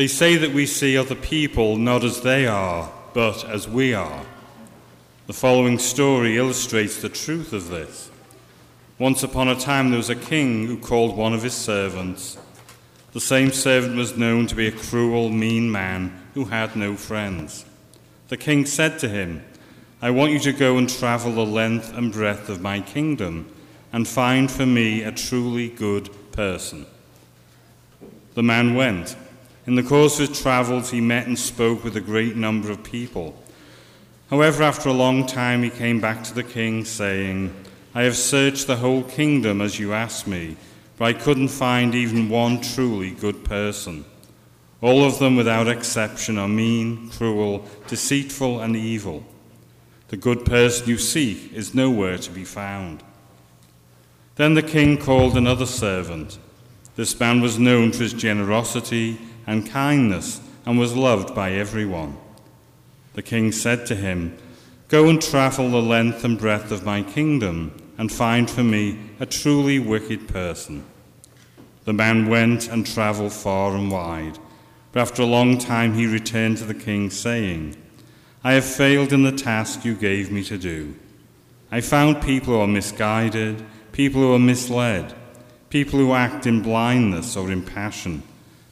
They say that we see other people not as they are, but as we are. The following story illustrates the truth of this. Once upon a time, there was a king who called one of his servants. The same servant was known to be a cruel, mean man who had no friends. The king said to him, I want you to go and travel the length and breadth of my kingdom and find for me a truly good person. The man went. In the course of his travels, he met and spoke with a great number of people. However, after a long time, he came back to the king, saying, I have searched the whole kingdom as you asked me, but I couldn't find even one truly good person. All of them, without exception, are mean, cruel, deceitful, and evil. The good person you seek is nowhere to be found. Then the king called another servant. This man was known for his generosity and kindness and was loved by everyone. The king said to him, Go and travel the length and breadth of my kingdom and find for me a truly wicked person. The man went and traveled far and wide, but after a long time he returned to the king, saying, I have failed in the task you gave me to do. I found people who are misguided, people who are misled, people who act in blindness or in passion,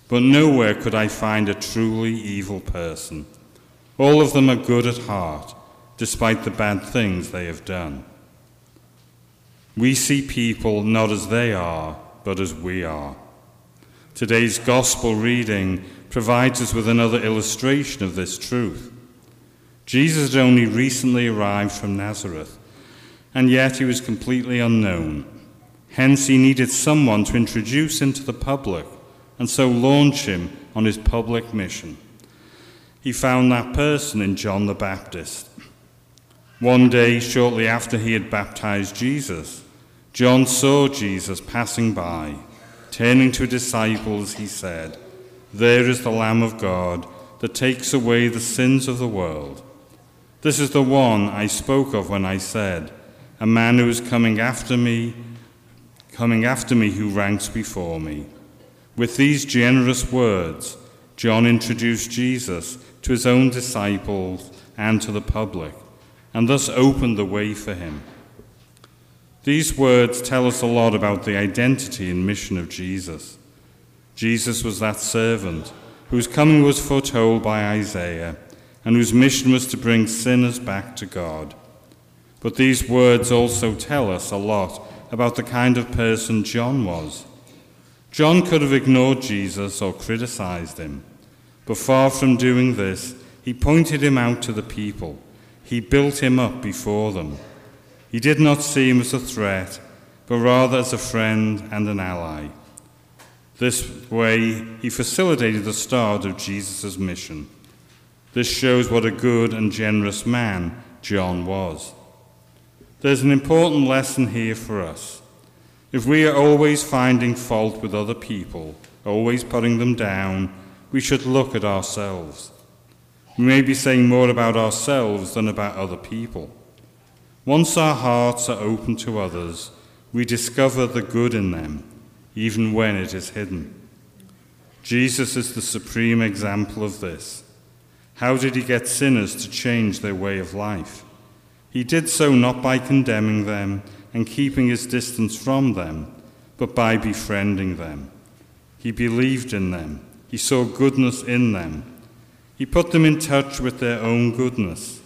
but nowhere could I find a truly evil person. All of them are good at heart, despite the bad things they have done. We see people not as they are, but as we are. Today's gospel reading provides us with another illustration of this truth. Jesus had only recently arrived from Nazareth, and yet he was completely unknown. Hence, he needed someone to introduce him to the public and so launch him on his public mission. He found that person in John the Baptist. One day, shortly after he had baptized Jesus, John saw Jesus passing by. Turning to his disciples, he said, There is the Lamb of God that takes away the sins of the world. This is the one I spoke of when I said, A man who is coming after me, coming after me who ranks before me. With these generous words, John introduced Jesus to his own disciples and to the public, and thus opened the way for him. These words tell us a lot about the identity and mission of Jesus. Jesus was that servant whose coming was foretold by Isaiah and whose mission was to bring sinners back to God. But these words also tell us a lot about the kind of person John was. John could have ignored Jesus or criticized him, but far from doing this, he pointed him out to the people. He built him up before them. He did not see him as a threat, but rather as a friend and an ally. This way, he facilitated the start of Jesus' mission. This shows what a good and generous man John was. There's an important lesson here for us. If we are always finding fault with other people, always putting them down, we should look at ourselves. We may be saying more about ourselves than about other people. Once our hearts are open to others, we discover the good in them, even when it is hidden. Jesus is the supreme example of this. How did he get sinners to change their way of life? He did so not by condemning them and keeping his distance from them, but by befriending them. He believed in them, he saw goodness in them, he put them in touch with their own goodness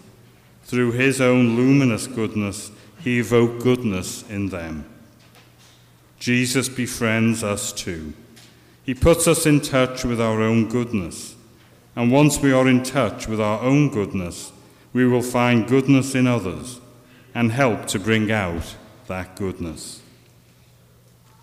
through his own luminous goodness, he evoked goodness in them. Jesus befriends us too. He puts us in touch with our own goodness. And once we are in touch with our own goodness, we will find goodness in others and help to bring out that goodness.